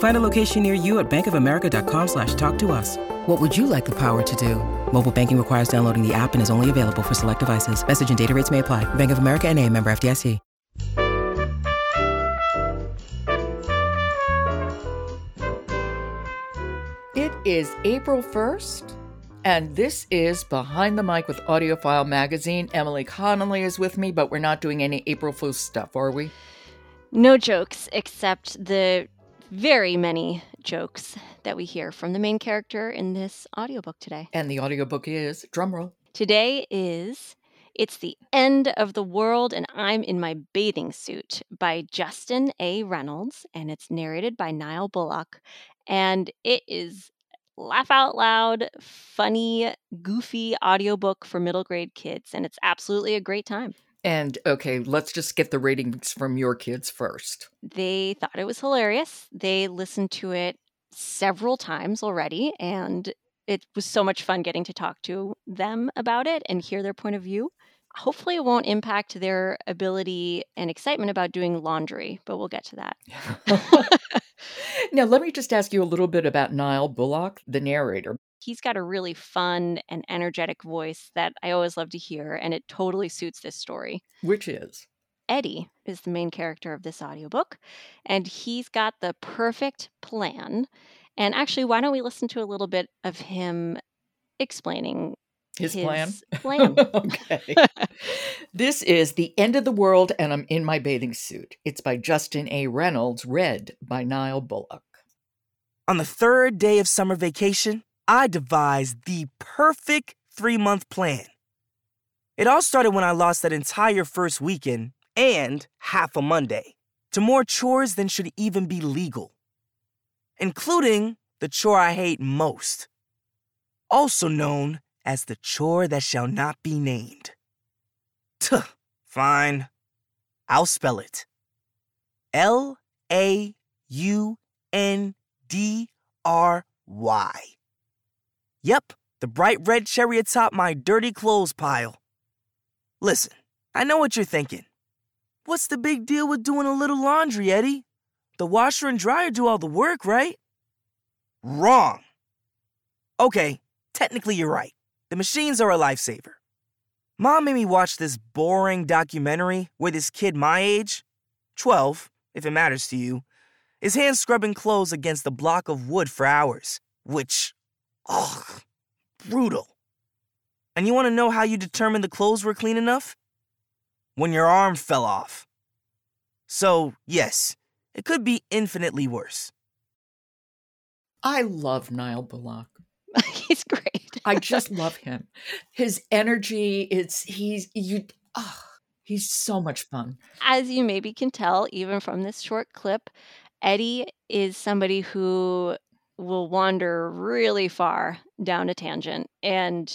Find a location near you at bankofamerica.com slash talk to us. What would you like the power to do? Mobile banking requires downloading the app and is only available for select devices. Message and data rates may apply. Bank of America and a member FDIC. It is April 1st, and this is Behind the Mic with AudioFile Magazine. Emily Connolly is with me, but we're not doing any April Fool's stuff, are we? No jokes, except the very many jokes that we hear from the main character in this audiobook today. And the audiobook is, drumroll. Today is It's the End of the World and I'm in My Bathing Suit by Justin A. Reynolds, and it's narrated by Niall Bullock. And it is laugh out loud, funny, goofy audiobook for middle grade kids, and it's absolutely a great time. And okay, let's just get the ratings from your kids first. They thought it was hilarious. They listened to it several times already, and it was so much fun getting to talk to them about it and hear their point of view. Hopefully, it won't impact their ability and excitement about doing laundry, but we'll get to that. now, let me just ask you a little bit about Niall Bullock, the narrator. He's got a really fun and energetic voice that I always love to hear, and it totally suits this story. Which is? Eddie is the main character of this audiobook, and he's got the perfect plan. And actually, why don't we listen to a little bit of him explaining his, plan? plan. okay. this is The End of the World and I'm in My Bathing Suit. It's by Justin A. Reynolds, read by Niall Bullock. On the third day of summer vacation, I devised the perfect three month plan. It all started when I lost that entire first weekend and half a Monday to more chores than should even be legal, including the chore I hate most, also known as the chore that shall not be named. Tuh, fine. I'll spell it L A U N D R Y. Yep, the bright red cherry atop my dirty clothes pile. Listen, I know what you're thinking. What's the big deal with doing a little laundry, Eddie? The washer and dryer do all the work, right? Wrong. Okay, technically you're right. The machines are a lifesaver. Mom made me watch this boring documentary where this kid my age, 12, if it matters to you, is hand scrubbing clothes against a block of wood for hours, which, ugh, brutal. And you want to know how you determined the clothes were clean enough? When your arm fell off. So, yes, it could be infinitely worse. I love Niall Bullock. He's great. I just love him. His energy, it's he's you oh, he's so much fun. As you maybe can tell, even from this short clip, Eddie is somebody who will wander really far down a tangent. And,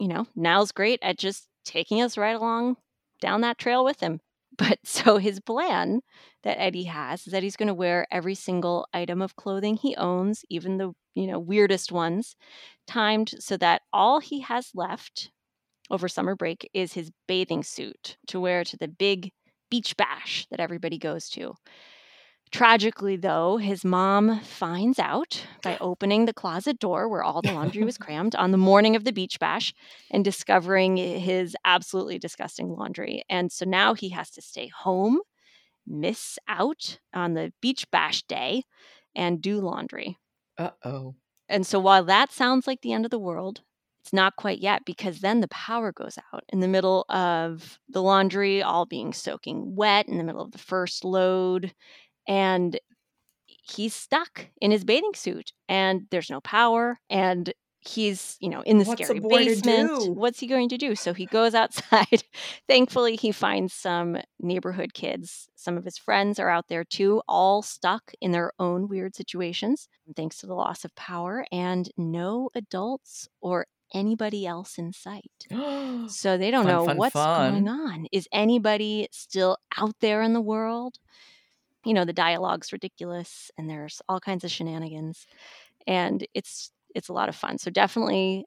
you know, Niall's great at just taking us right along down that trail with him. But so his plan that Eddie has is that he's going to wear every single item of clothing he owns, even the, you know, weirdest ones, timed so that all he has left over summer break is his bathing suit to wear to the big beach bash that everybody goes to. Tragically, though, his mom finds out by opening the closet door where all the laundry was crammed on the morning of the beach bash and discovering his absolutely disgusting laundry. And so now he has to stay home, miss out on the beach bash day, and do laundry. Uh oh. And so while that sounds like the end of the world, It's not quite yet because then the power goes out in the middle of the laundry, all being soaking wet in the middle of the first load. And he's stuck in his bathing suit and there's no power. And he's you know in the What's scary a boy to basement. what's he going to do? So he goes outside. Thankfully he finds some neighborhood kids. Some of his friends are out there too all stuck in their own weird situations thanks to the loss of power and no adults or anybody else in sight. So they don't Fun, know fun, what's fun. going on. Is anybody still out there in the world you know the dialogue's ridiculous and there's all kinds of shenanigans and it's it's a lot of fun so definitely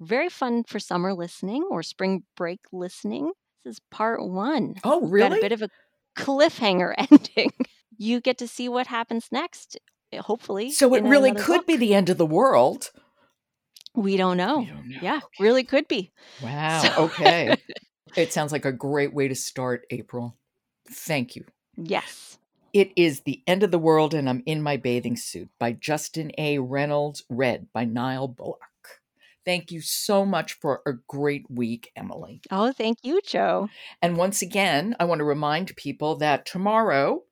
very fun for summer listening or spring break listening this is part one oh, got a bit of a cliffhanger ending you get to see what happens next eh, hopefully so it really could be the end of the world. we don't know We don't know. yeah really could be Wow. So- Okay. it sounds like a great way to start April. Thank you. yes It is The End of the World and I'm in My Bathing Suit by Justin A. Reynolds, read by Niall Bullock. Thank you so much for a great week, Emily. oh thank you jo And once again, I want to remind people that tomorrow,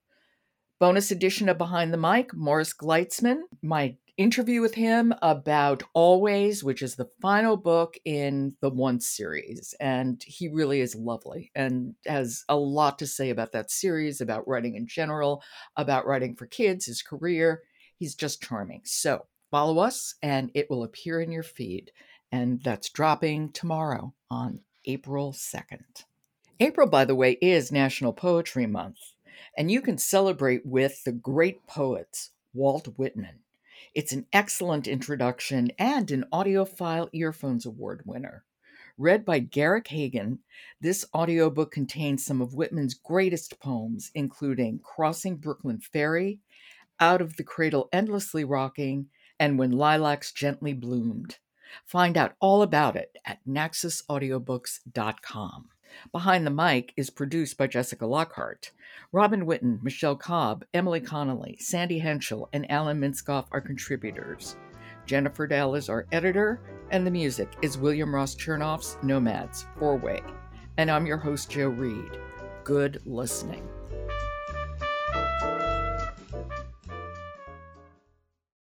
bonus edition of Behind the Mic, Morris Gleitzman, my interview with him about Always, which is the final book in the Once series. And he really is lovely and has a lot to say about that series, about writing in general, about writing for kids, his career. He's just charming. So follow us and it will appear in your feed. And that's dropping tomorrow on April 2nd. April, by the way, is National Poetry Month, and you can celebrate with the great poets Walt Whitman. It's an excellent introduction and an AudioFile Earphones Award winner. Read by Garrick Hagon, this audiobook contains some of Whitman's greatest poems, including Crossing Brooklyn Ferry, Out of the Cradle Endlessly Rocking, and When Lilacs Gently Bloomed. Find out all about it at naxosaudiobooks.com. Behind the Mic is produced by Jessica Lockhart. Robin Whitten, Michele Cobb, Emily Connolly, Sandy Henschel, and Alan Minskoff are contributors. Jennifer Dell is our editor, and the music is William Ross Chernoff's Nomads, Four Way. And I'm your host, Jo Reed. Good listening.